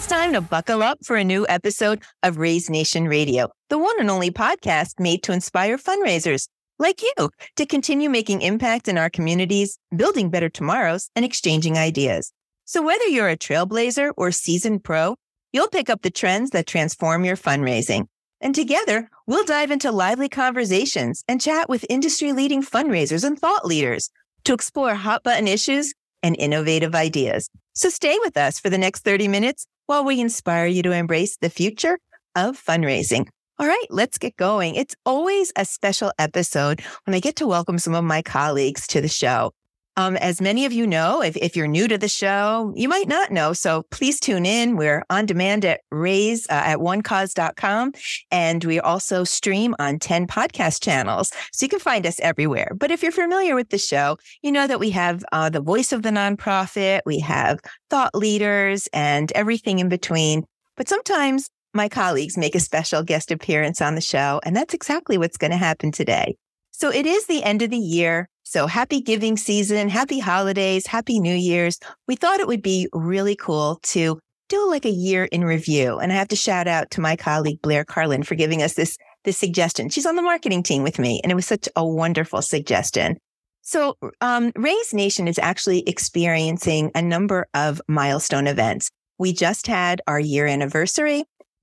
It's time to buckle up for a new episode of Raise Nation Radio, the one and only podcast made to inspire fundraisers like you to continue making impact in our communities, building better tomorrows, and exchanging ideas. So whether you're a trailblazer or seasoned pro, you'll pick up the trends that transform your fundraising. And together, we'll dive into lively conversations and chat with industry leading fundraisers and thought leaders to explore hot button issues and innovative ideas. So stay with us for the next 30 minutes while we inspire you to embrace the future of fundraising. All right, let's get going. It's always a special episode when I get to welcome some of my colleagues to the show. Um, as many of you know, if, if you're new to the show, you might not know. So please tune in. We're on demand at raise uh, at onecause.com. And we also stream on 10 podcast channels. So you can find us everywhere. But if you're familiar with the show, you know that we have uh, the voice of the nonprofit, we have thought leaders and everything in between. But sometimes my colleagues make a special guest appearance on the show. And that's exactly what's going to happen today. So it is the end of the year. So happy giving season, happy holidays, happy New Year's. We thought it would be really cool to do like a year in review. And I have to shout out to my colleague Blair Carlin for giving us this, this suggestion. She's on the marketing team with me and it was such a wonderful suggestion. So, um, Raise Nation is actually experiencing a number of milestone events. We just had our year anniversary.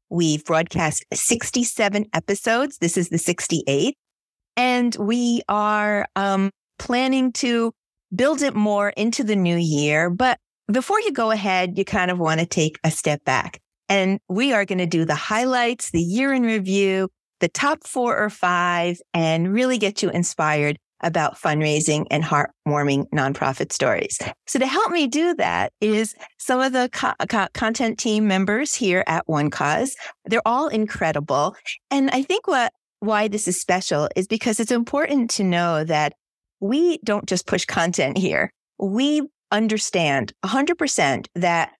We've broadcast 67 episodes. This is the 68th. And we are um, planning to build it more into the new year. But before you go ahead, you kind of want to take a step back. And we are going to do the highlights, the year in review, the top four or five, and really get you inspired about fundraising and heartwarming nonprofit stories. So to help me do that is some of the co- co- content team members here at One Cause. They're all incredible. And I think what why this is special is because it's important to know that we don't just push content here. We understand 100% that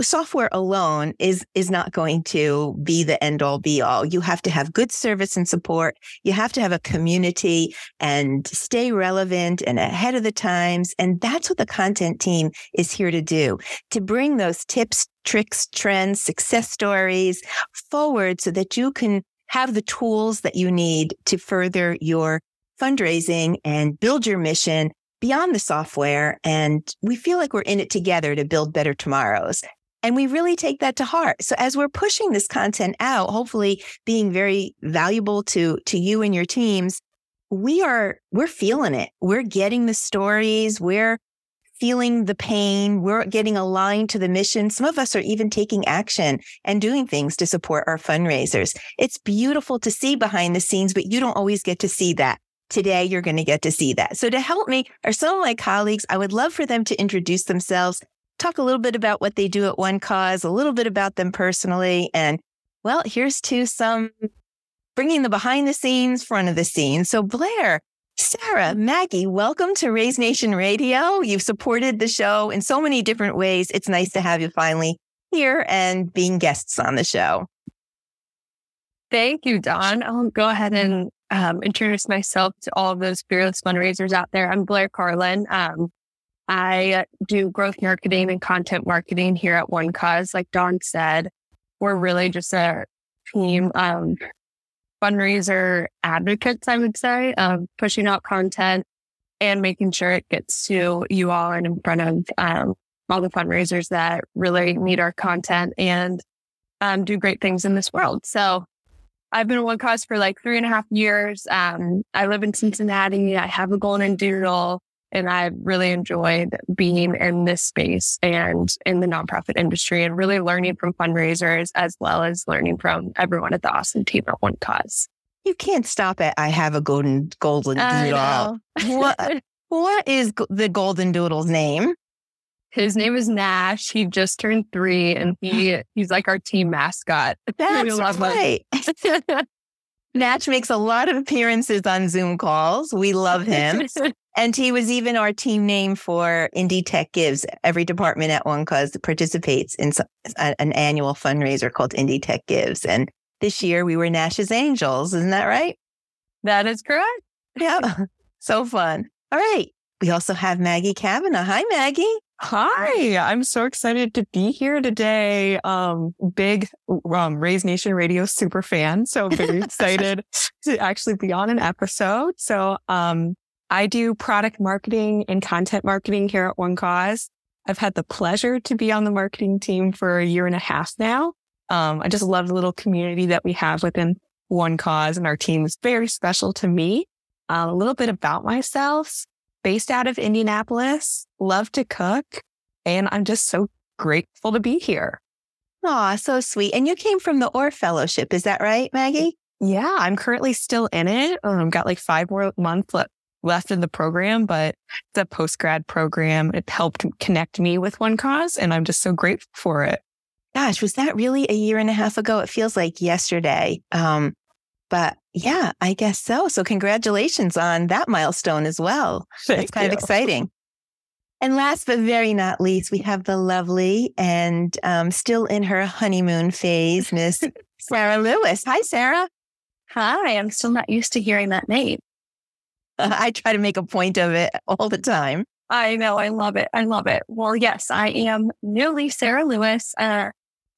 software alone is is not going to be the end all be all you have to have good service and support you have to have a community and stay relevant and ahead of the times and that's what the content team is here to do to bring those tips tricks trends success stories forward so that you can have the tools that you need to further your fundraising and build your mission beyond the software. And we feel like we're in it together to build better tomorrows. And we really take that to heart. So as we're pushing this content out, hopefully being very valuable to, to you and your teams, we are, we're feeling it. We're getting the stories. We're feeling the pain. We're getting aligned to the mission. Some of us are even taking action and doing things to support our fundraisers. It's beautiful to see behind the scenes, but you don't always get to see that. Today, you're going to get to see that. So to help me are some of my colleagues. I would love for them to introduce themselves, talk a little bit about what they do at One Cause, a little bit about them personally. And well, here's to some bringing the behind the scenes, front of the scenes. So Blair, Sarah, mm-hmm. Maggie, welcome to Raise Nation Radio. You've supported the show in so many different ways. It's nice to have you finally here and being guests on the show. Thank you, Dawn. I'll go ahead and mm-hmm. Um, introduce myself to all of those fearless fundraisers out there. I'm Blair Carlin. Um, I do growth marketing and content marketing here at One Cause. Like Dawn said, we're really just a team um, fundraiser advocates, I would say, of pushing out content and making sure it gets to you all and in front of um, all the fundraisers that really need our content and um, do great things in this world. So I've been at One Cause for like three and a half years. Um, I live in Cincinnati. I have a golden doodle and I've really enjoyed being in this space and in the nonprofit industry and really learning from fundraisers as well as learning from everyone at the awesome team at One Cause. You can't stop at I have a golden golden doodle. what what is the golden doodle's name? His name is Nash. He just turned three and he he's like our team mascot. That's right. Nash makes a lot of appearances on Zoom calls. We love him. And he was even our team name for Indy Tech Gives. Every department at One Cause participates in an annual fundraiser called Indy Tech Gives. And this year we were Nash's Angels. Isn't that right? That is correct. Yeah. So fun. All right. We also have Maggie Kavanaugh. Hi, Maggie. Hi, I'm so excited to be here today. Um, big um, Raise Nation Radio super fan. So very excited to actually be on an episode. So, um, I do product marketing and content marketing here at One Cause. I've had the pleasure to be on the marketing team for a year and a half now. Um, I just love the little community that we have within One Cause and our team is very special to me. Uh, a little bit about myself based out of Indianapolis, love to cook, and I'm just so grateful to be here. Aw, so sweet. And you came from the Orr Fellowship, is that right, Maggie? Yeah, I'm currently still in it. Um, got like five more months le- left in the program, but it's a post grad program. It helped connect me with One Cause, and I'm just so grateful for it. Gosh, was that really a year and a half ago? It feels like yesterday. Um, but yeah, I guess so. So congratulations on that milestone as well. Thank That's kind you. of exciting. And last but very not least, we have the lovely and um, still in her honeymoon phase, Miss Sarah Lewis. Hi, Sarah. Hi, I'm still not used to hearing that name. I try to make a point of it all the time. I know. I love it. I love it. Well, yes, I am newly Sarah Lewis, uh,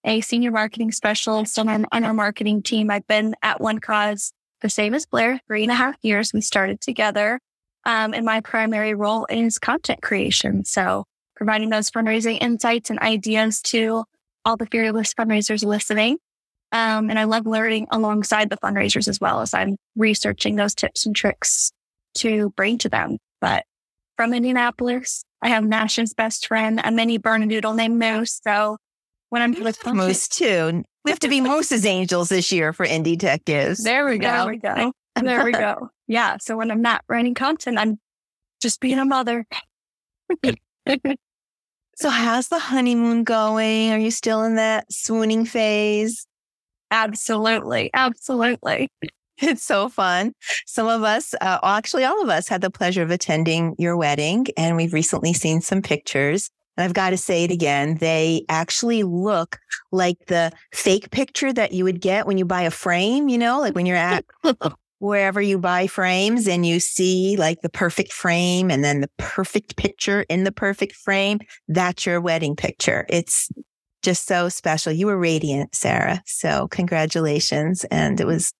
a senior marketing specialist on our, on our marketing team. I've been at One Cause the same as Blair, three and a half years. We started together. Um, and my primary role is content creation. So providing those fundraising insights and ideas to all the fearless fundraisers listening. Um, and I love learning alongside the fundraisers as well as I'm researching those tips and tricks to bring to them. But from Indianapolis, I have Nash's best friend, a mini Bernedoodle named Moose. So when I'm with Moose too. We have to be Moose's angels this year for Indy Tech Gives. there we go. There we go. There we go. Yeah. So when I'm not writing content, I'm just being a mother. So how's the honeymoon going? Are you still in that swooning phase? absolutely. Absolutely. It's so fun. Some of us, uh, actually all of us had the pleasure of attending your wedding and we've recently seen some pictures. And I've got to say it again. They actually look like the fake picture that you would get when you buy a frame, you know, like when you're at wherever you buy frames and you see like the perfect frame and then the perfect picture in the perfect frame. That's your wedding picture. It's just so special. You were radiant, Sarah. So congratulations. And it was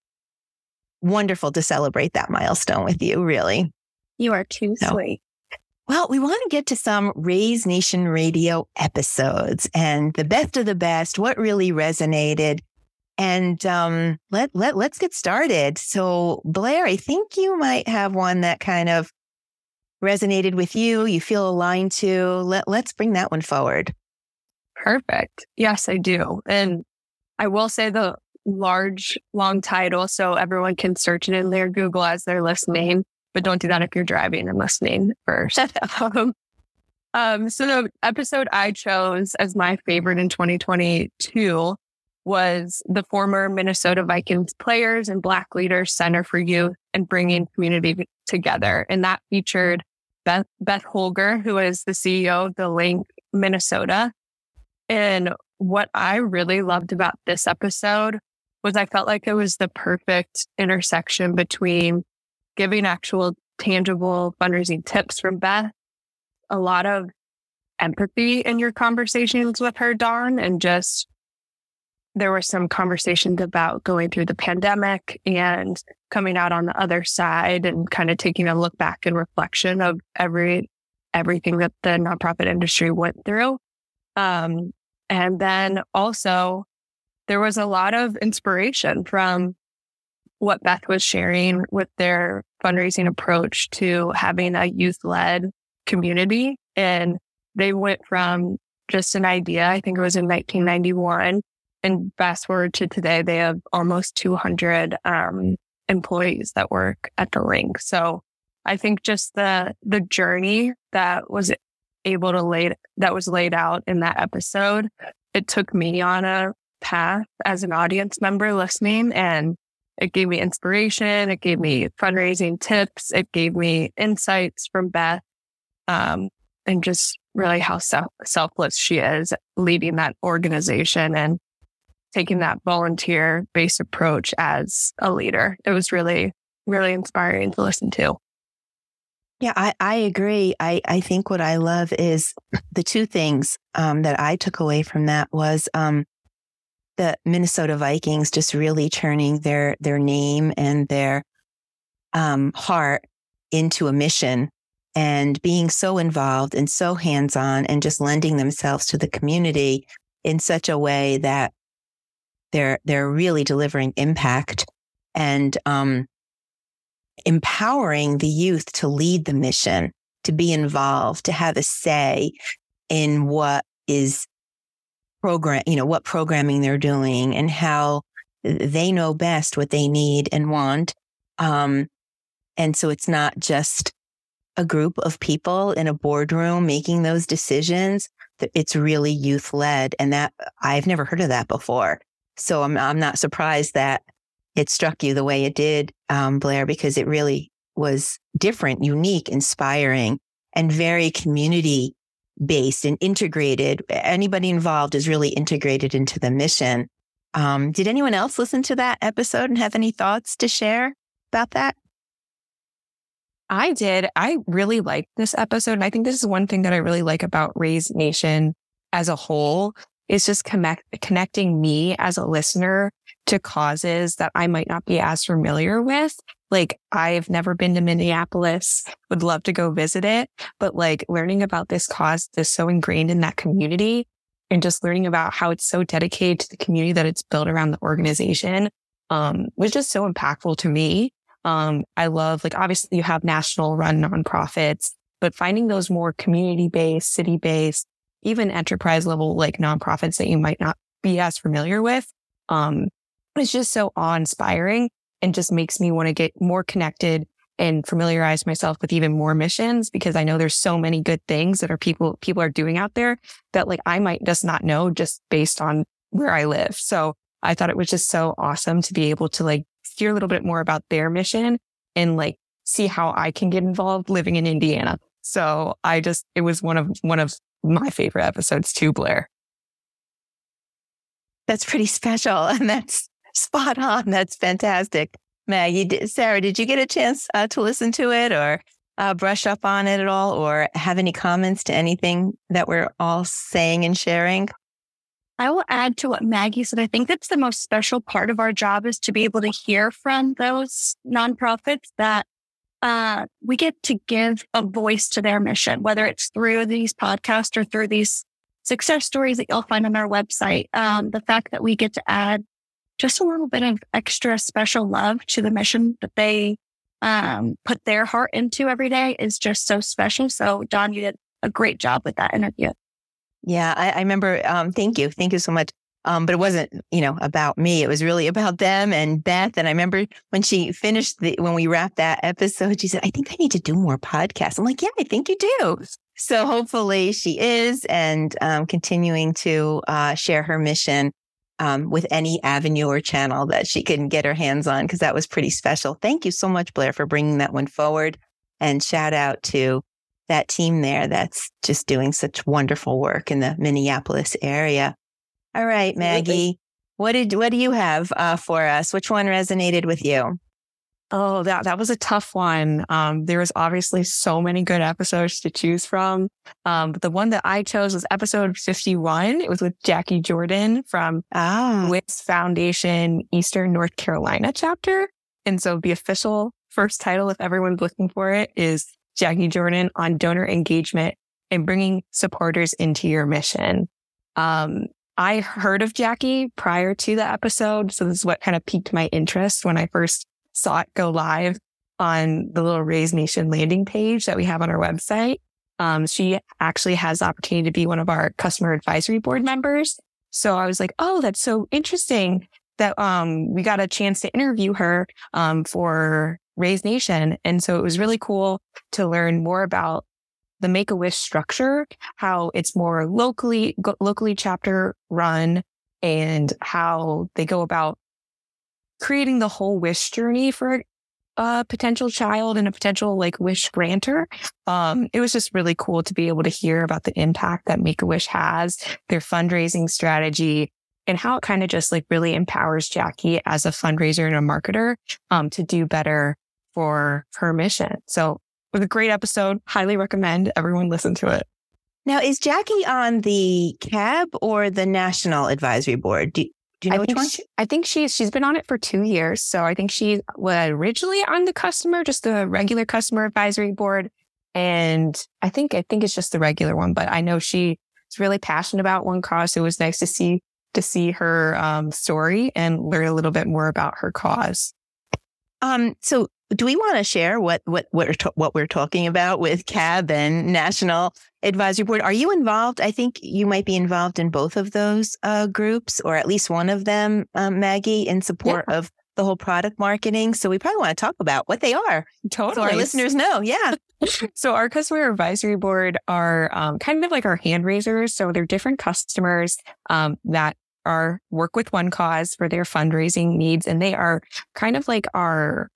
wonderful to celebrate that milestone with you, really. You are too No. sweet. Well, we want to get to some Raise Nation Radio episodes and the best of the best, what really resonated. And um, let, let, let's get started. So, Blair, I think you might have one that kind of resonated with you, you feel aligned to. Let, let's bring that one forward. Perfect. Yes, I do. And I will say the large, long title so everyone can search it in their Google as they're listening, but don't do that if you're driving and listening first. um, um, so the episode I chose as my favorite in 2022 was the former Minnesota Vikings players and Black Leaders Center for Youth and bringing community together. And that featured Beth, Beth Holger, who is the CEO of the Link Minnesota. And what I really loved about this episode was I felt like it was the perfect intersection between giving actual tangible fundraising tips from Beth, a lot of empathy in your conversations with her, Dawn, and just there were some conversations about going through the pandemic and coming out on the other side and kind of taking a look back and reflection of every everything that the nonprofit industry went through. Um, and then also there was a lot of inspiration from what Beth was sharing with their fundraising approach to having a youth led community. And they went from just an idea, I think it was in 1991. And fast forward to today, they have almost 200 um, employees that work at the link. So I think just the the journey that was able to lay that was laid out in that episode, it took me on a path as an audience member listening and it gave me inspiration. It gave me fundraising tips. It gave me insights from Beth. Um, and just really how self- selfless she is leading that organization and taking that volunteer based approach as a leader. It was really, really inspiring to listen to. Yeah, I, I agree. I, I think what I love is the two things um, that I took away from that was um, the Minnesota Vikings just really turning their their name and their um, heart into a mission and being so involved and so hands on and just lending themselves to the community in such a way that they're they're really delivering impact and um, empowering the youth to lead the mission, to be involved, to have a say in what is program, you know, what programming they're doing and how they know best what they need and want. Um, and so it's not just a group of people in a boardroom making those decisions. It's really youth led. And that I've never heard of that before. So I'm, I'm not surprised that it struck you the way it did, um, Blair, because it really was different, unique, inspiring, and very community based and integrated. Anybody involved is really integrated into the mission. Um, did anyone else listen to that episode and have any thoughts to share about that? I did. I really liked this episode. And I think this is one thing that I really like about Raise Nation as a whole is just connect, connecting me as a listener to causes that I might not be as familiar with. Like I've never been to Minneapolis, would love to go visit it, but like learning about this cause that's so ingrained in that community and just learning about how it's so dedicated to the community that it's built around the organization, um, was just so impactful to me. Um, I love like obviously you have national run nonprofits, but finding those more community based, city based, even enterprise level like nonprofits that you might not be as familiar with, um, it's just so awe inspiring and just makes me want to get more connected and familiarize myself with even more missions because I know there's so many good things that are people, people are doing out there that like I might just not know just based on where I live. So I thought it was just so awesome to be able to like hear a little bit more about their mission and like see how I can get involved living in Indiana. So I just, it was one of, one of my favorite episodes too, Blair. That's pretty special. And that's spot on. That's fantastic. Maggie, did, Sarah, did you get a chance uh, to listen to it or uh, brush up on it at all or have any comments to anything that we're all saying and sharing? I will add to what Maggie said. I think that's the most special part of our job is to be able to hear from those nonprofits that uh, we get to give a voice to their mission, whether it's through these podcasts or through these success stories that you'll find on our website. Um, the fact that we get to add just a little bit of extra special love to the mission that they um, put their heart into every day is just so special. So, Dawn, you did a great job with that interview. Yeah, I, I remember. Um, thank you. Thank you so much. Um, but it wasn't, you know, about me. It was really about them and Beth. And I remember when she finished the, when we wrapped that episode, she said, I think I need to do more podcasts. I'm like, yeah, I think you do. So hopefully she is and um, continuing to uh, share her mission um, with any avenue or channel that she can get her hands on, because that was pretty special. Thank you so much, Blair, for bringing that one forward. And shout out to that team there that's just doing such wonderful work in the Minneapolis area. All right, Maggie, what did what do you have uh, for us? Which one resonated with you? Oh, that that was a tough one. Um, there was obviously so many good episodes to choose from. Um, but the one that I chose was episode 51. It was with Jackie Jordan from ah. WIS Foundation Eastern North Carolina chapter. And so the official first title, if everyone's looking for it, is Jackie Jordan on donor engagement and bringing supporters into your mission. Um, I heard of Jackie prior to the episode. So this is what kind of piqued my interest when I first saw it go live on the little Raise Nation landing page that we have on our website. Um, she actually has the opportunity to be one of our customer advisory board members. So I was like, oh, that's so interesting that um, we got a chance to interview her um, for Raise Nation. And so it was really cool to learn more about the Make a Wish structure, how it's more locally, locally chapter run and how they go about creating the whole wish journey for a potential child and a potential like wish granter. Um, it was just really cool to be able to hear about the impact that Make a Wish has, their fundraising strategy, and how it kind of just like really empowers Jackie as a fundraiser and a marketer, um, to do better for her mission. So was a great episode. Highly recommend everyone listen to it. Now, is Jackie on the CAB or the National Advisory Board? Do, do you know I which think one? she- I think she's she's been on it for two years. So I think she was originally on the customer, just the regular customer advisory board. And I think I think it's just the regular one, but I know she's really passionate about one cause. It was nice to see to see her um, story and learn a little bit more about her cause. Um, so do we want to share what what what we're, ta- what we're talking about with CAB and National Advisory Board? Are you involved? I think you might be involved in both of those uh, groups, or at least one of them, um, Maggie, in support of the whole product marketing. So we probably want to talk about what they are, Totally. so our listeners know. Yeah. So our customer advisory board are um, kind of like our hand raisers. So they're different customers um, that are work with one cause for their fundraising needs, and they are kind of like our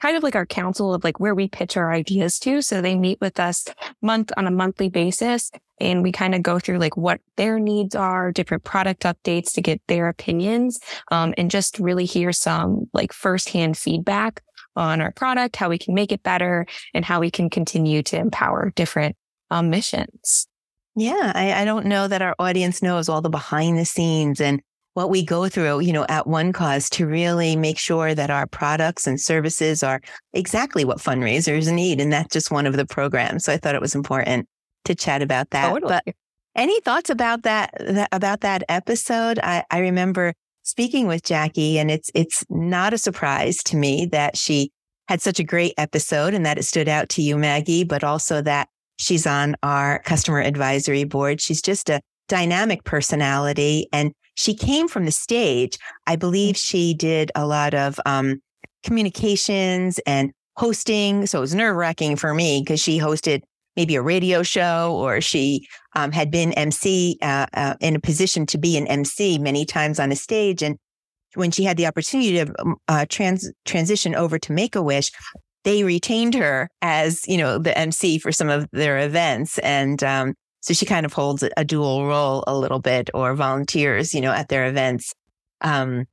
kind of like our council of like where we pitch our ideas to. So they meet with us month on a monthly basis, and we kind of go through like what their needs are, different product updates to get their opinions, um, and just really hear some like firsthand feedback on our product, how we can make it better, and how we can continue to empower different um, missions. Yeah, I, I don't know that our audience knows all the behind the scenes and what we go through, you know, at One Cause to really make sure that our products and services are exactly what fundraisers need. And that's just one of the programs. So I thought it was important to chat about that. Totally. But any thoughts about that, that about that episode? I, I remember speaking with Jackie and it's it's not a surprise to me that she had such a great episode and that it stood out to you, Maggie, but also that she's on our customer advisory board. She's just a dynamic personality and she came from the stage. I believe she did a lot of um, communications and hosting. So it was nerve wracking for me because she hosted maybe a radio show or she um, had been MC uh, uh, in a position to be an MC many times on a stage. And when she had the opportunity to um, uh, trans- transition over to Make a Wish, they retained her as you know the MC for some of their events, and um, so she kind of holds a dual role a little bit, or volunteers, you know, at their events. Um,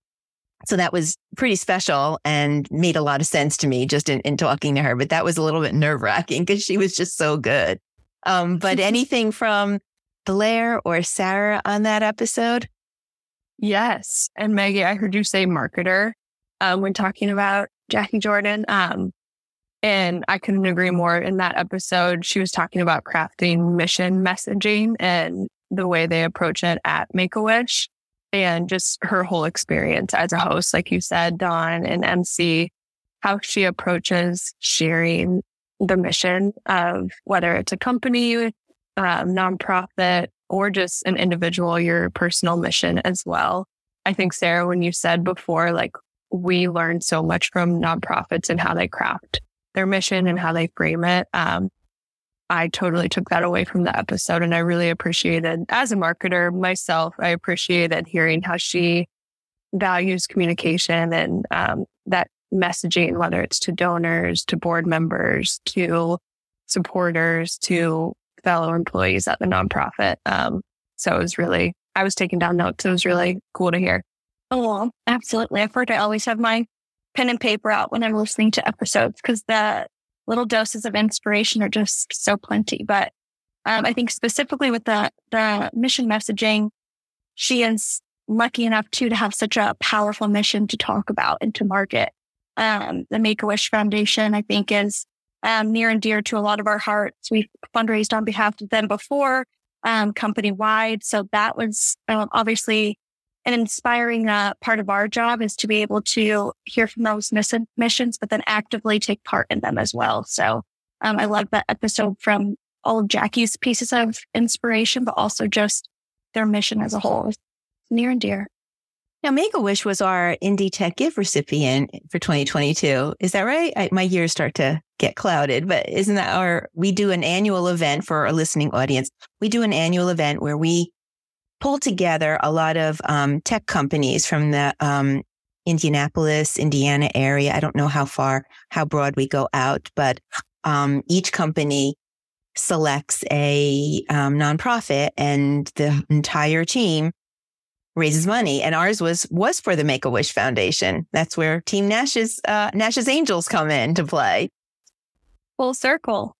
so that was pretty special and made a lot of sense to me just in, in talking to her. But that was a little bit nerve wracking because she was just so good. Um, but anything from Blair or Sarah on that episode? Yes. And Maggie, I heard you say marketer um, when talking about Jackie Jordan. Um, and I couldn't agree more. In that episode, she was talking about crafting mission messaging and the way they approach it at Make a Wish and just her whole experience as a host, like you said, Dawn and MC, how she approaches sharing the mission of whether it's a company, um, nonprofit, or just an individual, your personal mission as well. I think, Sarah, when you said before, like we learn so much from nonprofits and how they craft their mission and how they frame it. Um, I totally took that away from the episode and I really appreciated as a marketer myself, I appreciated hearing how she values communication and um, that messaging, whether it's to donors, to board members, to supporters, to fellow employees at the nonprofit. Um, so it was really, I was taking down notes. It was really cool to hear. Oh, absolutely. I've heard I always have my pen and paper out when I'm listening to episodes because the little doses of inspiration are just so plenty. But um, I think specifically with the the mission messaging, she is lucky enough too to have such a powerful mission to talk about and to market. Um, the Make a Wish Foundation, I think, is um, near and dear to a lot of our hearts. We've fundraised on behalf of them before, um, company wide. So that was um, obviously an inspiring uh, part of our job is to be able to hear from those miss- missions, but then actively take part in them as well. So um, I love that episode from all of Jackie's pieces of inspiration, but also just their mission as a whole. It's near and dear. Now, Make a Wish was our Indy Tech Give recipient for 2022. Is that right? I, my years start to get clouded, but isn't that our? We do an annual event for our listening audience. We do an annual event where we pull together a lot of um, tech companies from the um, Indianapolis, Indiana area. I don't know how far, how broad we go out, but um, each company selects a um, nonprofit, and the entire team raises money. And ours was was for the Make a Wish Foundation. That's where Team Nash's uh, Nash's Angels come in to play. Full circle.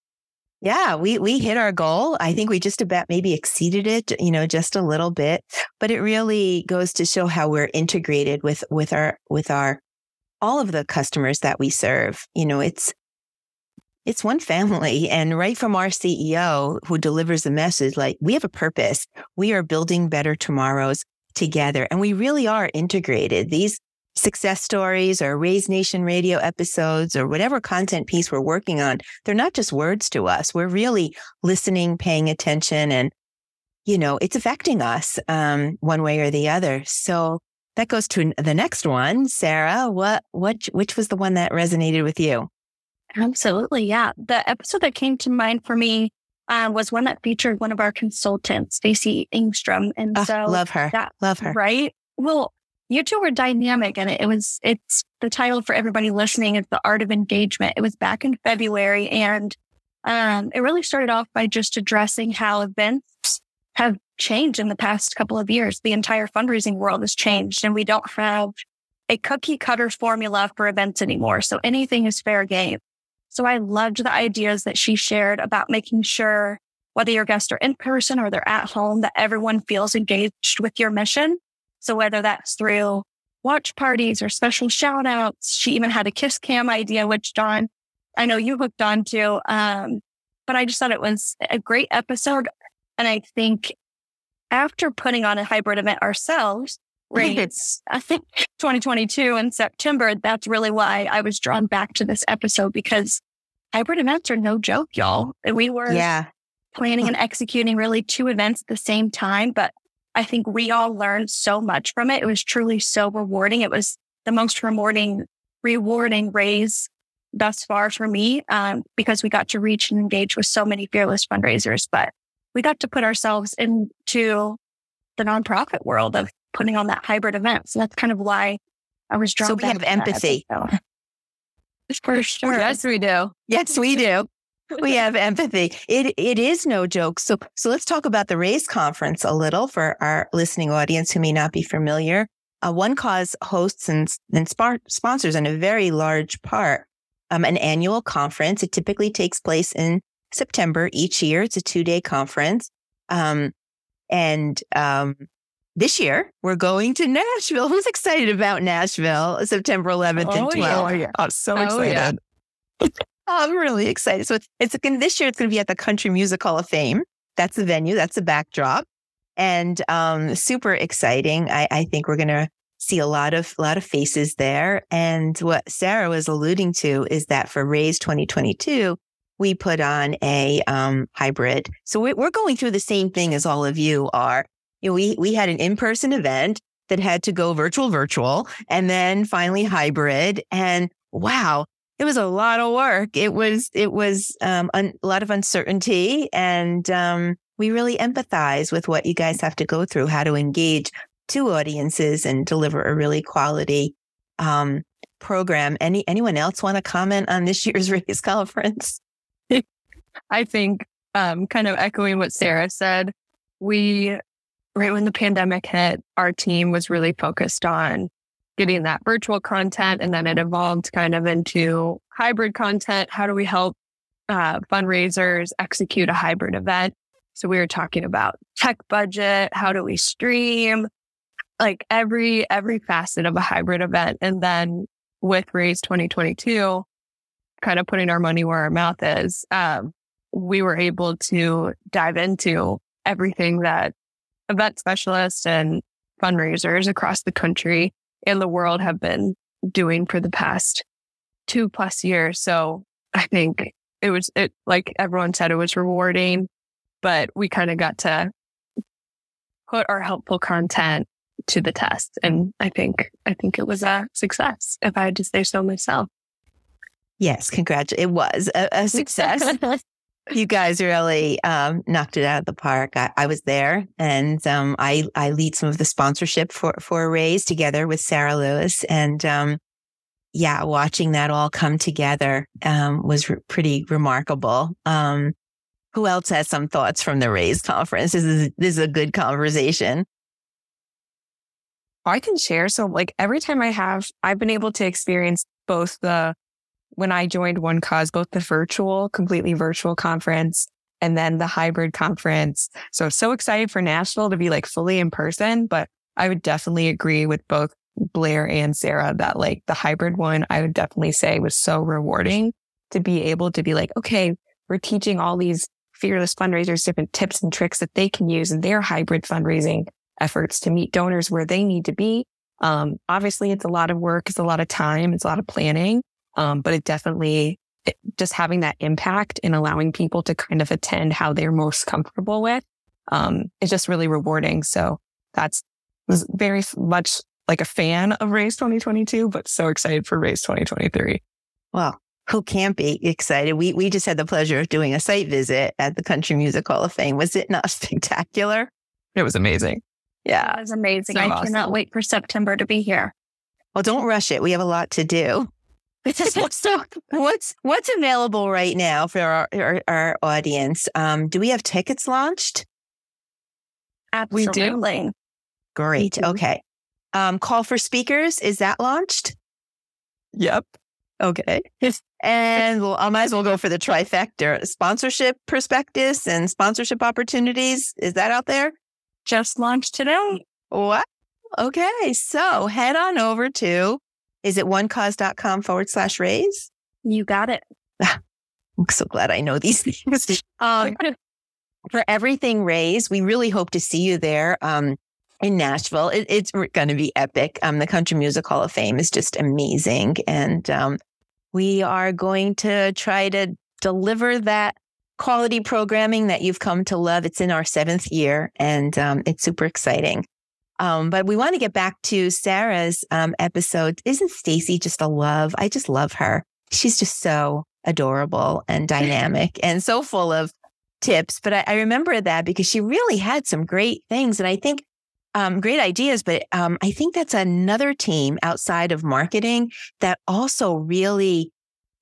Yeah, we we hit our goal. I think we just about maybe exceeded it, you know, just a little bit. But it really goes to show how we're integrated with with our with our all of the customers that we serve. You know, it's it's one family and right from our CEO who delivers the message like we have a purpose. We are building better tomorrows together and we really are integrated. These success stories or Raise Nation radio episodes or whatever content piece we're working on, they're not just words to us. We're really listening, paying attention, and, you know, it's affecting us um, one way or the other. So that goes to the next one. Sarah, what, what, which was the one that resonated with you? Absolutely. Yeah. The episode that came to mind for me uh, was one that featured one of our consultants, Stacy Ingstrom. And oh, so love her. That, love her. Right. Well, you two were dynamic and it, it was, it's the title for everybody listening is The Art of Engagement. It was back in February and um, it really started off by just addressing how events have changed in the past couple of years. The entire fundraising world has changed and we don't have a cookie cutter formula for events anymore. So anything is fair game. So I loved the ideas that she shared about making sure whether your guests are in person or they're at home, that everyone feels engaged with your mission so whether that's through watch parties or special shout outs, she even had a kiss cam idea, which Dawn, I know you hooked on to. Um, but I just thought it was a great episode. And I think after putting on a hybrid event ourselves, right, it's, I think 2022 in September, that's really why I was drawn back to this episode because hybrid events are no joke, y'all. We were yeah. planning and executing really two events at the same time, but I think we all learned so much from it. It was truly so rewarding. It was the most rewarding, rewarding raise thus far for me um, because we got to reach and engage with so many fearless fundraisers. But we got to put ourselves into the nonprofit world of putting on that hybrid event. So that's kind of why I was drawn. So we have empathy. For sure. Yes, we do. Yes, we do we have empathy. It it is no joke. So so let's talk about the Raise conference a little for our listening audience who may not be familiar. Uh, One Cause hosts and, and sponsors in a very large part um, an annual conference. It typically takes place in September each year. It's a two day conference. Um, and um, this year we're going to Nashville. Who's excited about Nashville? September 11th oh, and 12th. Yeah. Oh, yeah. I'm so oh, excited. Yeah. I'm really excited. So it's, it's this year. It's going to be at the Country Music Hall of Fame. That's the venue. That's the backdrop, and um, super exciting. I, I think we're going to see a lot of a lot of faces there. And what Sarah was alluding to is that for Raise 2022, we put on a um, hybrid. So we, we're going through the same thing as all of you are. You know, we we had an in person event that had to go virtual, virtual, and then finally hybrid. And wow, it was a lot of work. It was it was um, un- a lot of uncertainty, and um, we really empathize with what you guys have to go through, how to engage two audiences and deliver a really quality um, program. Any anyone else want to comment on this year's Raise conference? I think, um, kind of echoing what Sarah said, we right when the pandemic hit, our team was really focused on getting that virtual content. And then it evolved kind of into hybrid content. How do we help uh, fundraisers execute a hybrid event? So we were talking about tech budget. How do we stream? Like every, every facet of a hybrid event. And then with Raise 2022, kind of putting our money where our mouth is, um, we were able to dive into everything that event specialists and fundraisers across the country and the world have been doing for the past two plus years. So I think it was, it, like everyone said, it was rewarding, but we kind of got to put our helpful content to the test. And I think, I think it was a success if I had to say so myself. Yes, congratulations. It was a, a success. you guys really um, knocked it out of the park. I, I was there, and um, I I lead some of the sponsorship for for Raise together with Sarah Lewis, and um, yeah, watching that all come together um, was re- pretty remarkable. Um, who else has some thoughts from the Raise conference? This is this is a good conversation. I can share. So, like every time I have, I've been able to experience both the when I joined One Cause, both the virtual, completely virtual conference and then the hybrid conference. So, so excited for Nashville to be like fully in person, but I would definitely agree with both Blair and Sarah that like the hybrid one, I would definitely say was so rewarding to be able to be like, okay, we're teaching all these fearless fundraisers different tips and tricks that they can use in their hybrid fundraising efforts to meet donors where they need to be. Um, obviously it's a lot of work. It's a lot of time. It's a lot of planning. Um, but it definitely it, just having that impact and allowing people to kind of attend how they're most comfortable with, um, is just really rewarding. So that's was very much like a fan of Raise 2022, but so excited for Raise 2023. Well, who can't be excited? We we just had the pleasure of doing a site visit at the Country Music Hall of Fame. Was it not spectacular? It was amazing. Yeah, it was amazing. So I awesome. cannot wait for September to be here. Well, don't rush it. We have a lot to do. So what's what's available right now for our our, our audience? Um, do we have tickets launched? Absolutely. We do. Great. Mm-hmm. Okay. Um, call for speakers is that launched? Yep. Okay. and we'll, I might as well go for the trifecta sponsorship prospectus and sponsorship opportunities. Is that out there? Just launched today. What? Okay. So head on over to, is it onecause.com forward slash raise? You got it. I'm so glad I know these things. Um, for everything raise, we really hope to see you there. Um, in Nashville. It, it's going to be epic. Um, the Country Music Hall of Fame is just amazing. And um, we are going to try to deliver that quality programming that you've come to love. It's in our seventh year and um, it's super exciting. Um, but we want to get back to Sarah's um, episode. Isn't Stacy just a love? I just love her. She's just so adorable and dynamic and so full of tips. But I, I remember that because she really had some great things. And I think um, great ideas, but um, I think that's another team outside of marketing that also really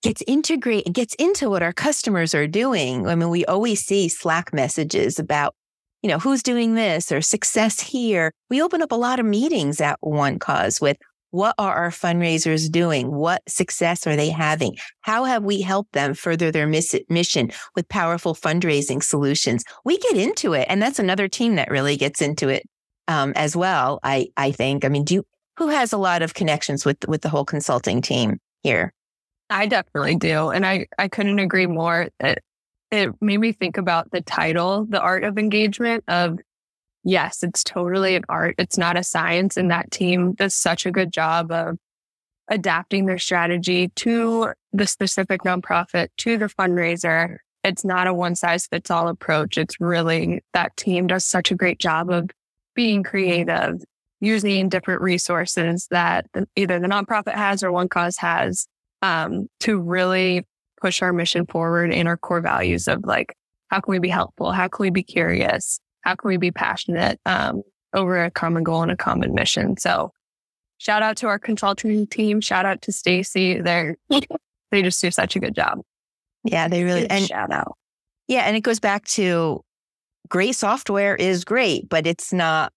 gets integrate and gets into what our customers are doing. I mean, we always see Slack messages about, you know, who's doing this or success here. We open up a lot of meetings at One Cause with what are our fundraisers doing? What success are they having? How have we helped them further their mission with powerful fundraising solutions? We get into it. And that's another team that really gets into it um, as well. I I think. I mean, do you, who has a lot of connections with with the whole consulting team here? I definitely do, and I I couldn't agree more. It it made me think about the title, the art of engagement. Of yes, it's totally an art. It's not a science, and that team does such a good job of adapting their strategy to the specific nonprofit, to the fundraiser. It's not a one size fits all approach. It's really that team does such a great job of being creative, using different resources that either the nonprofit has or One Cause has um, to really push our mission forward and our core values of like, how can we be helpful? How can we be curious? How can we be passionate um, over a common goal and a common mission? So shout out to our consulting team. Shout out to Stacy. They're, they just do such a good job. Yeah, they really, and shout out. Yeah. And it goes back to great software is great, but it's not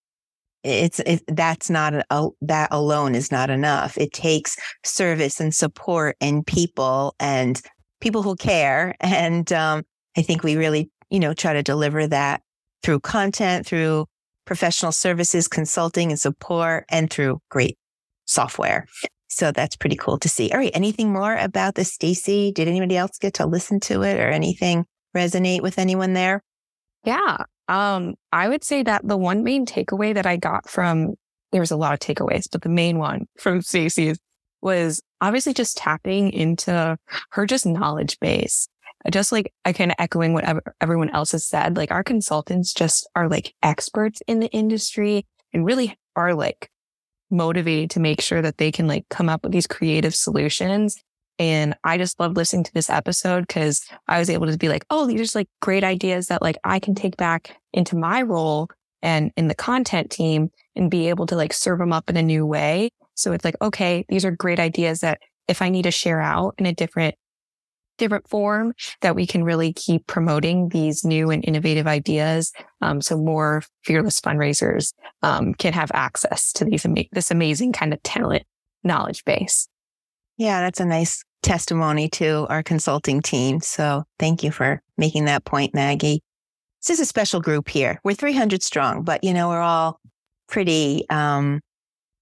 it's it, that's not a, that alone is not enough. It takes service and support and people and people who care. And um, I think we really, you know, try to deliver that through content, through professional services, consulting and support, and through great software. So that's pretty cool to see. All right. Anything more about this, Stacy? Did anybody else get to listen to it or anything resonate with anyone there? Yeah. Um, I would say that the one main takeaway that I got from there was a lot of takeaways, but the main one from Stacey's was obviously just tapping into her just knowledge base. Just like I kind of echoing what everyone else has said, like our consultants just are like experts in the industry and really are like motivated to make sure that they can like come up with these creative solutions and I just love listening to this episode because I was able to be like, oh, these are just like great ideas that like I can take back into my role and in the content team and be able to like serve them up in a new way. So it's like, okay, these are great ideas that if I need to share out in a different different form that we can really keep promoting these new and innovative ideas. Um, so more fearless fundraisers um, can have access to these ama- this amazing kind of talent knowledge base. Yeah, that's a nice testimony to our consulting team. So thank you for making that point, Maggie. This is a special group here. We're 300 strong, but you know, we're all pretty, um,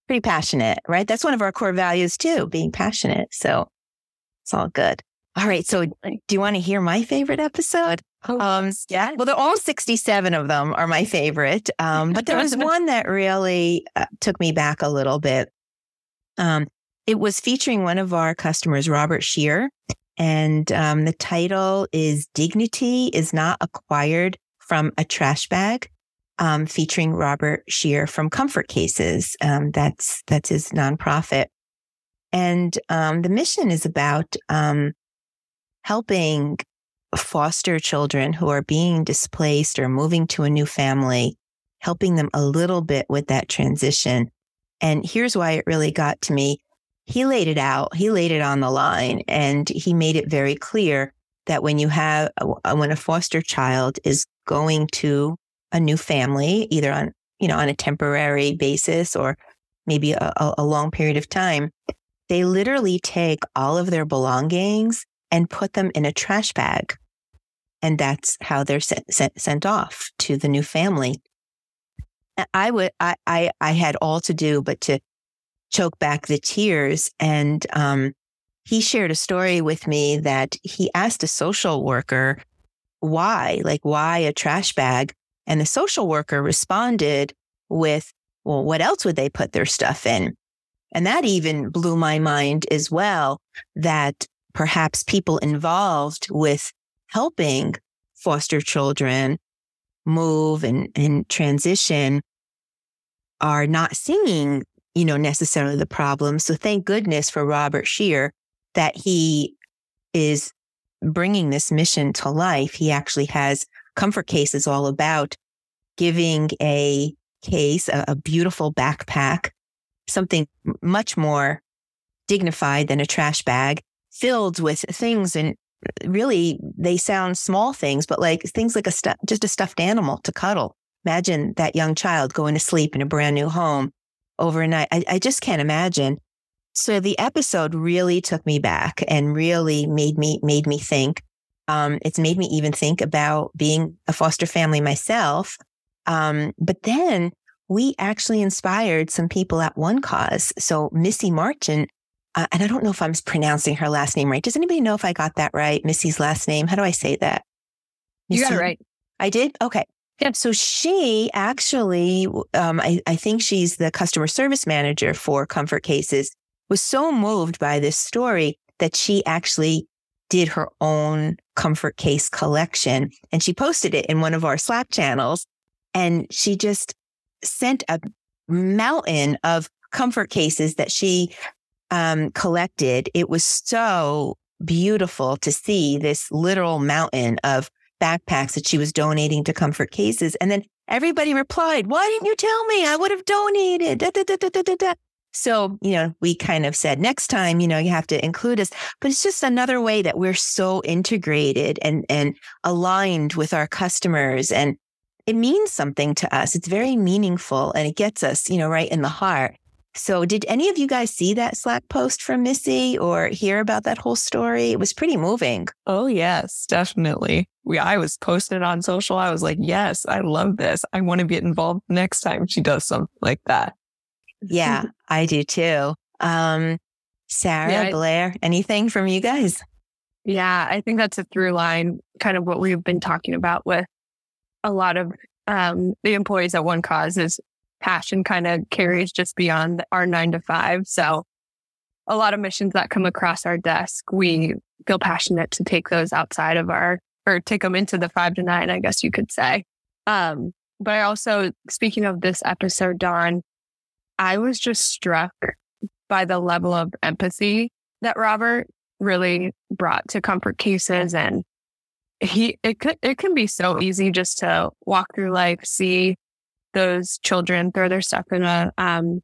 pretty passionate, right? That's one of our core values too, being passionate. So it's all good. All right. So do you want to hear my favorite episode? Oh, um, yeah. Well, they're all 67 of them are my favorite. Um, but there was one that really uh, took me back a little bit. Um, it was featuring one of our customers, Robert Scheer. And um, the title is Dignity is Not Acquired from a Trash Bag, um, featuring Robert Scheer from Comfort Cases. Um, that's, that's his nonprofit. And um, the mission is about um, helping foster children who are being displaced or moving to a new family, helping them a little bit with that transition. And here's why it really got to me. He laid it out. He laid it on the line and he made it very clear that when you have, when a foster child is going to a new family, either on, you know, on a temporary basis or maybe a, a long period of time, they literally take all of their belongings and put them in a trash bag. And that's how they're sent, sent, sent off to the new family. I would, I, I, I had all to do but to choke back the tears. And, um, he shared a story with me that he asked a social worker why, like why a trash bag? And the social worker responded with, well, what else would they put their stuff in? And that even blew my mind as well that perhaps people involved with helping foster children move and, and transition are not seeing, you know, necessarily the problem. So thank goodness for Robert Scheer that he is bringing this mission to life. He actually has comfort Case is all about giving a case, a, a beautiful backpack, something much more dignified than a trash bag filled with things and uh, really they sound small things, but like things like a stu- just a stuffed animal to cuddle. Imagine that young child going to sleep in a brand new home overnight. I, I just can't imagine. So the episode really took me back and really made me made me think. Um, it's made me even think about being a foster family myself. Um, but then we actually inspired some people at OneCause. So Missy Marchant uh, and I don't know if I'm pronouncing her last name right. Does anybody know if I got that right? Missy's last name. How do I say that? Missy? You got it right. I did. Okay. Yeah. So she actually, um, I, I think she's the customer service manager for Comfort Cases, was so moved by this story that she actually did her own comfort case collection and she posted it in one of our Slack channels. And she just sent a mountain of comfort cases that she um, collected, it was so beautiful to see this literal mountain of backpacks that she was donating to comfort cases. And then everybody replied, why didn't you tell me? I would have donated. Da, da, da, so, you know, we kind of said next time, you know, you have to include us, but it's just another way that we're so integrated and, and aligned with our customers. And it means something to us. It's very meaningful and it gets us, you know, right in the heart. So, did any of you guys see that Slack post from Missy or hear about that whole story? It was pretty moving. Oh, yes, definitely. We, I was posted on social. I was like, yes, I love this. I want to get involved next time she does something like that. Yeah, I do too. Um, Sarah, yeah, Blair, anything from you guys? Yeah, I think that's a through line, kind of what we've been talking about with a lot of um, the employees at OneCause is passion kind of carries just beyond our nine to five. So a lot of missions that come across our desk, we feel passionate to take those outside of our, or take them into the five to nine, I guess you could say. Um, but I also, speaking of this episode, Dawn, I was just struck by the level of empathy that Robert really brought to comfort cases. And he, it could, it can be so easy just to walk through life, see those children throw their stuff in a um,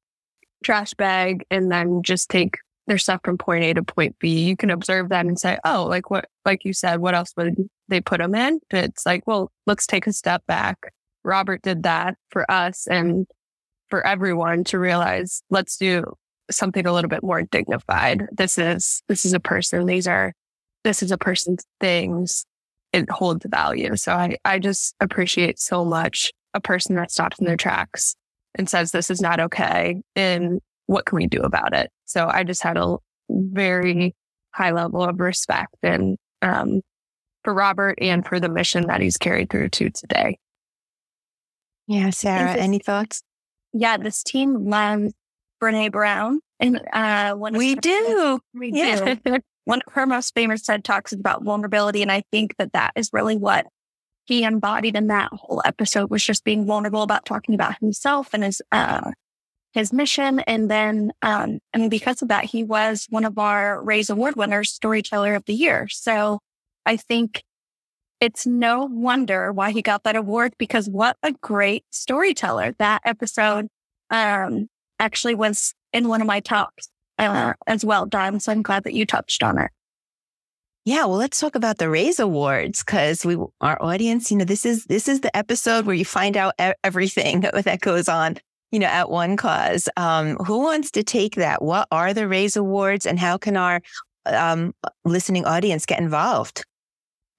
trash bag and then just take their stuff from point A to point B. You can observe that and say, oh, like what, like you said, what else would they put them in? But It's like, well, let's take a step back. Robert did that for us and for everyone to realize let's do something a little bit more dignified. This is, this is a person. These are, this is a person's things. It holds value. So I, I just appreciate so much a person that stops in their tracks and says, this is not okay. And what can we do about it? So I just had a very high level of respect and, um, for Robert and for the mission that he's carried through to today. Yeah, Sarah, any thoughts? Yeah, this team loves Brene Brown. And uh, one we do. We yeah. do. one of her most famous TED Talks is about vulnerability. And I think that that is really what he embodied in that whole episode was just being vulnerable about talking about himself and his, uh, his mission. And then, um, and because of that, he was one of our Raise Award winners, Storyteller of the Year. So I think it's no wonder why he got that award because what a great storyteller. That episode um, actually was in one of my tops uh, as well, Dawn. So I'm glad that you touched on it. Yeah, well, let's talk about the Raise Awards because we, our audience, you know, this is this is the episode where you find out everything that goes on, you know, at OneCause. Um, who wants to take that? What are the Raise Awards, and how can our um, listening audience get involved?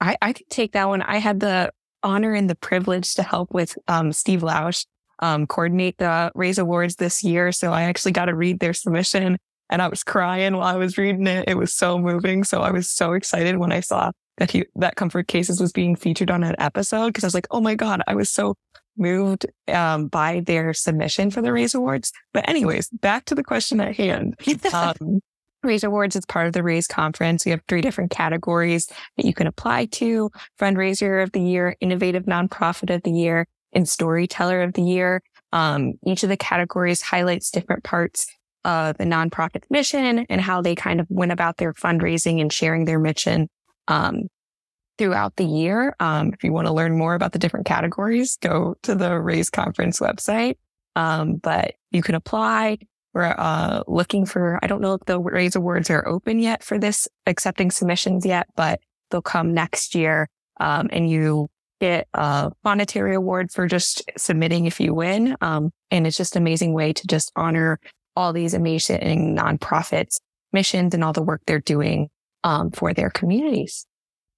I, I can take that one. I had the honor and the privilege to help with um, Steve Lausch um, coordinate the Raise Awards this year. So I actually got to read their submission and I was crying while I was reading it. It was so moving. So I was so excited when I saw that he, that Comfort Cases was being featured on an episode because I was like, oh my God, I was so moved um, by their submission for the Raise Awards. But anyways, back to the question at hand. Um, Raise Awards is part of the Raise conference. We have three different categories that you can apply to fundraiser of the year, innovative nonprofit of the year, and storyteller of the year. Um, each of the categories highlights different parts of the nonprofit mission and how they kind of went about their fundraising and sharing their mission um, throughout the year. Um, if you want to learn more about the different categories, go to the Raise conference website. Um, but you can apply. We're uh, looking for, I don't know if the Raise Awards are open yet for this, accepting submissions yet, but they'll come next year. Um, and you get a monetary award for just submitting if you win. Um, and it's just an amazing way to just honor all these amazing nonprofits missions and all the work they're doing um, for their communities.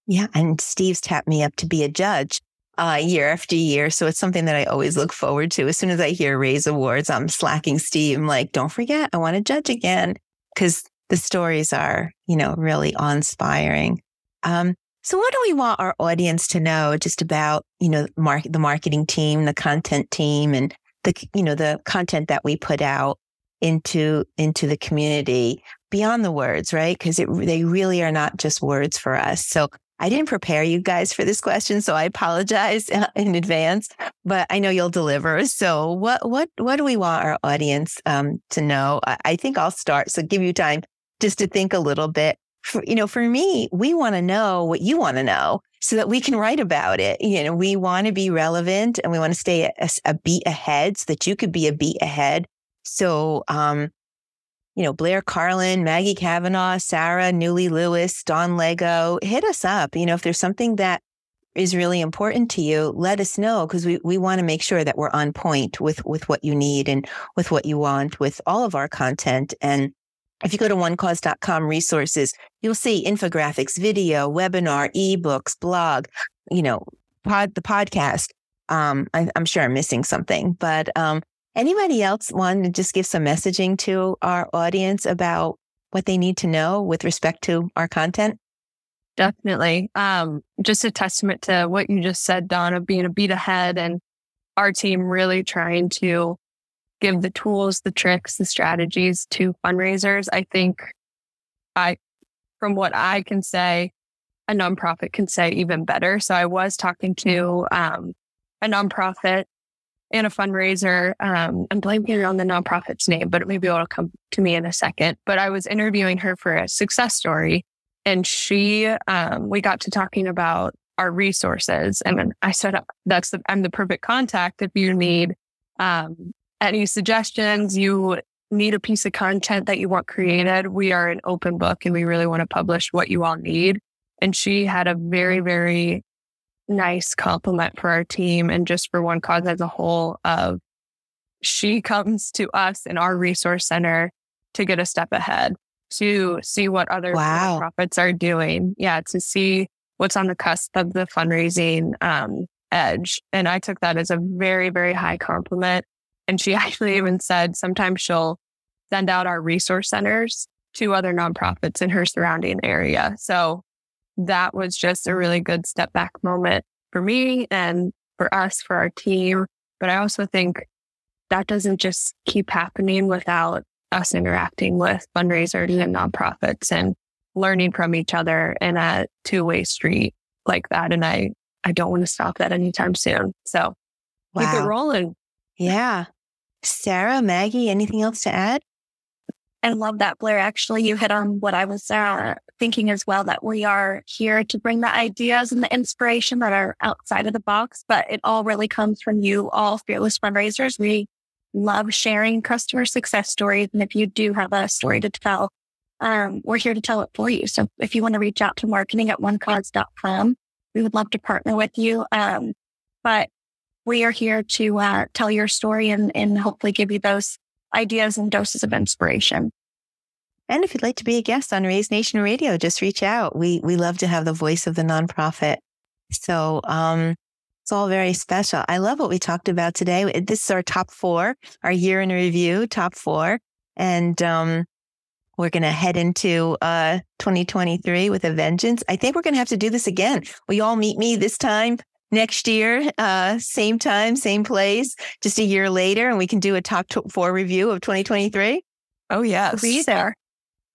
Yeah. And Steve's tapped me up to be a judge uh, year after year. So it's something that I always look forward to. As soon as I hear Raise Awards, I'm slacking Steve. I'm like, don't forget, I want to judge again because the stories are, you know, really inspiring. Um, so what do we want our audience to know just about, you know, the marketing team, the content team and the, you know, the content that we put out into, into the community beyond the words, right? Cause it, they really are not just words for us. So I didn't prepare you guys for this question, so I apologize in advance. But I know you'll deliver. So, what what what do we want our audience um, to know? I, I, think I'll start. So, give you time just to think a little bit. For, you know, for me, we want to know what you want to know so that we can write about it. You know, we want to be relevant and we want to stay a, a beat ahead so that you could be a beat ahead. So, um, you know, Blair Carlin, Maggie Kavanaugh, Sarah, Newly Lewis, Dawn Lego, hit us up. You know, if there's something that is really important to you, let us know because we, we want to make sure that we're on point with, with what you need and with what you want with all of our content. And if you go to onecause.com resources, you'll see infographics, video, webinar, ebooks, blog, you know, pod, the podcast. Um, I, am sure I'm missing something, but, um, Anybody else want to just give some messaging to our audience about what they need to know with respect to our content? Definitely. Um, just a testament to what you just said, Donna, being a beat ahead and our team really trying to give the tools, the tricks, the strategies to fundraisers. I think I, from what I can say, a nonprofit can say even better. So I was talking to um, a nonprofit and a fundraiser. Um, I'm blanking on the nonprofit's name, but maybe it'll come to me in a second. But I was interviewing her for a success story and she, um, we got to talking about our resources. And I said, that's the, I'm the perfect contact if you need, um, any suggestions, you need a piece of content that you want created. We are an open book and we really want to publish what you all need. And she had a very, very nice compliment for our team and just for OneCause as a whole of she comes to us in our resource center to get a step ahead, to see what other Wow. nonprofits are doing. Yeah, to see what's on the cusp of the fundraising um, edge. And I took that as a very, very high compliment. And she actually even said sometimes she'll send out our resource centers to other nonprofits in her surrounding area. So that was just a really good step back moment for me and for us, for our team. But I also think that doesn't just keep happening without us interacting with fundraisers and nonprofits and learning from each other in a two way street like that. And I, I don't want to stop that anytime soon. So keep it rolling. Yeah. Sarah, Maggie, anything else to add? I love that, Blair. Actually, you hit on what I was uh, thinking as well that we are here to bring the ideas and the inspiration that are outside of the box, but it all really comes from you, all fearless fundraisers. We love sharing customer success stories. And if you do have a story to tell, um, we're here to tell it for you. So if you want to reach out to marketing at onecause.com, we would love to partner with you. Um, but we are here to uh, tell your story and, and hopefully give you those ideas and doses of inspiration. And if you'd like to be a guest on Raise Nation Radio, just reach out. We we love to have the voice of the nonprofit. So um, it's all very special. I love what we talked about today. This is our top four, our year in review, top four, and um, we're going to head into uh, 2023 with a vengeance. I think we're going to have to do this again. Will you all meet me this time next year, uh, same time, same place, just a year later, and we can do a top tw- four review of 2023? Oh, yes. Be there.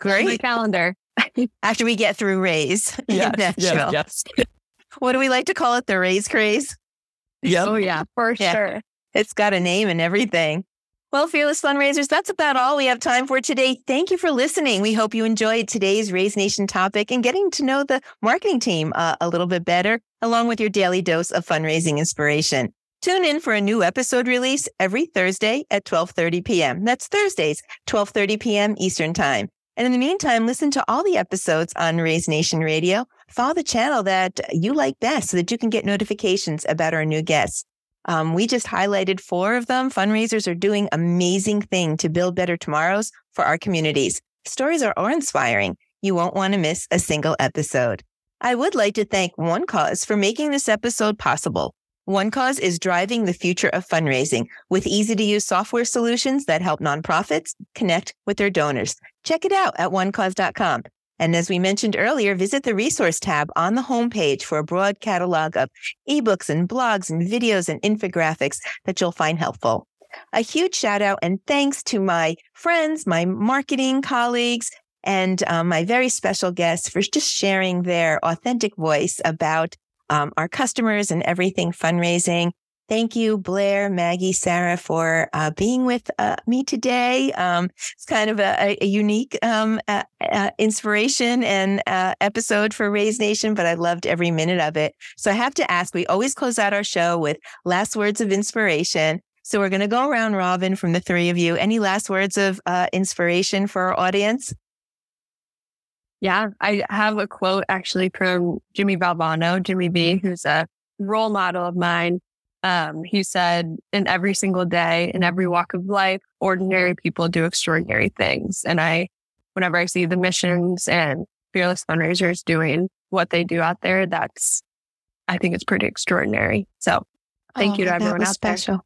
My Great. calendar. After we get through Raise in Yes, Nashville. yes, yes. What do we like to call it? The Raise craze? Yep. Oh yeah. For Yeah. sure. It's got a name and everything. Well, Fearless Fundraisers, that's about all we have time for today. Thank you for listening. We hope you enjoyed today's Raise Nation topic and getting to know the marketing team uh, a little bit better, along with your daily dose of fundraising inspiration. Tune in for a new episode release every Thursday at 12:30 p.m. That's Thursdays, 12:30 p.m. Eastern Time. And in the meantime, listen to all the episodes on Raise Nation Radio. Follow the channel that you like best so that you can get notifications about our new guests. Um, we just highlighted four of them. Fundraisers are doing amazing thing to build better tomorrows for our communities. Stories are awe-inspiring. You won't want to miss a single episode. I would like to thank OneCause for making this episode possible. OneCause is driving the future of fundraising with easy to use software solutions that help nonprofits connect with their donors. Check it out at onecause.com. And as we mentioned earlier, visit the resource tab on the homepage for a broad catalog of ebooks and blogs and videos and infographics that you'll find helpful. A huge shout out and thanks to my friends, my marketing colleagues, and um, my very special guests for just sharing their authentic voice about um, our customers and everything fundraising. Thank you, Blair, Maggie, Sarah, for uh, being with uh, me today. Um, it's kind of a, a unique um, uh, inspiration and uh, episode for Raise Nation, but I loved every minute of it. So I have to ask, we always close out our show with last words of inspiration. So we're going to go around Robin from the three of you. Any last words of uh, inspiration for our audience? Yeah, I have a quote actually from Jimmy Valvano, Jimmy V, who's a role model of mine. Um, he said, in every single day, in every walk of life, ordinary people do extraordinary things. And I, whenever I see the missions and fearless fundraisers doing what they do out there, that's, I think it's pretty extraordinary. So thank you to Oh, everyone out special.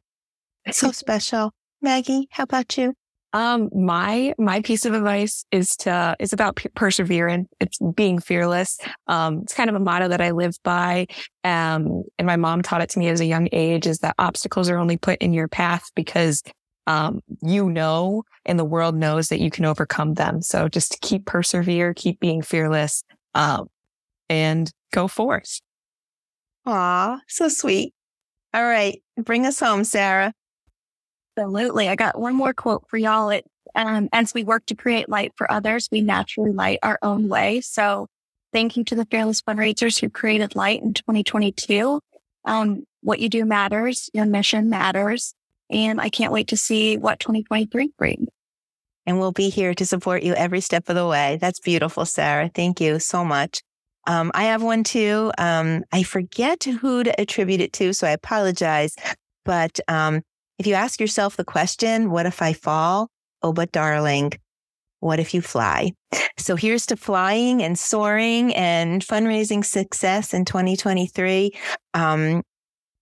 So special. Maggie, how about you? Um, my my piece of advice is to is about p- persevering. It's being fearless. Um, it's kind of a motto that I live by. Um, and my mom taught it to me as a young age: is that obstacles are only put in your path because um, you know, and the world knows that you can overcome them. So just keep persevere, keep being fearless, um, and go forth. Aw, so sweet. All right, bring us home, Sarah. Absolutely. I got one more quote for y'all. It, um, as we work to create light for others, we naturally light our own way. So thank you to the fearless fundraisers who created light in 2022. Um, what you do matters. Your mission matters. And I can't wait to see what 2023 brings. and we'll be here to support you every step of the way. That's beautiful, Sarah. Thank you so much. Um, I have one too. Um, I forget who to attribute it to, so I apologize. But um, if you ask yourself the question, what if I fall? Oh, but darling, what if you fly? So here's to flying and soaring and fundraising success in 2023. Um,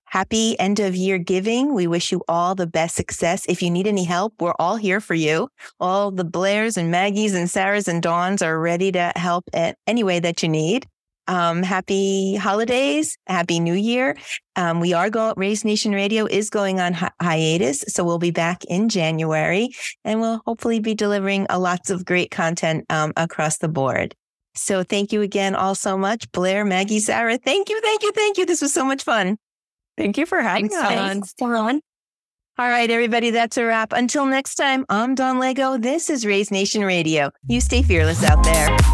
happy end of year giving. We wish you all the best success. If you need any help, we're all here for you. All the Blairs and Maggies and Sarahs and Dawns are ready to help in any way that you need. Um, happy holidays, happy new year. Um, we are going, Raise Nation Radio is going on hi- hiatus. So we'll be back in January and we'll hopefully be delivering a lots of great content um, across the board. So thank you again all so much. Blair, Maggie, Sarah, thank you, thank you, thank you. This was so much fun. Thank you for having Thanks, us. Dawn. All right, everybody, that's a wrap. Until next time, I'm Dawn Lego. This is Raise Nation Radio. You stay fearless out there.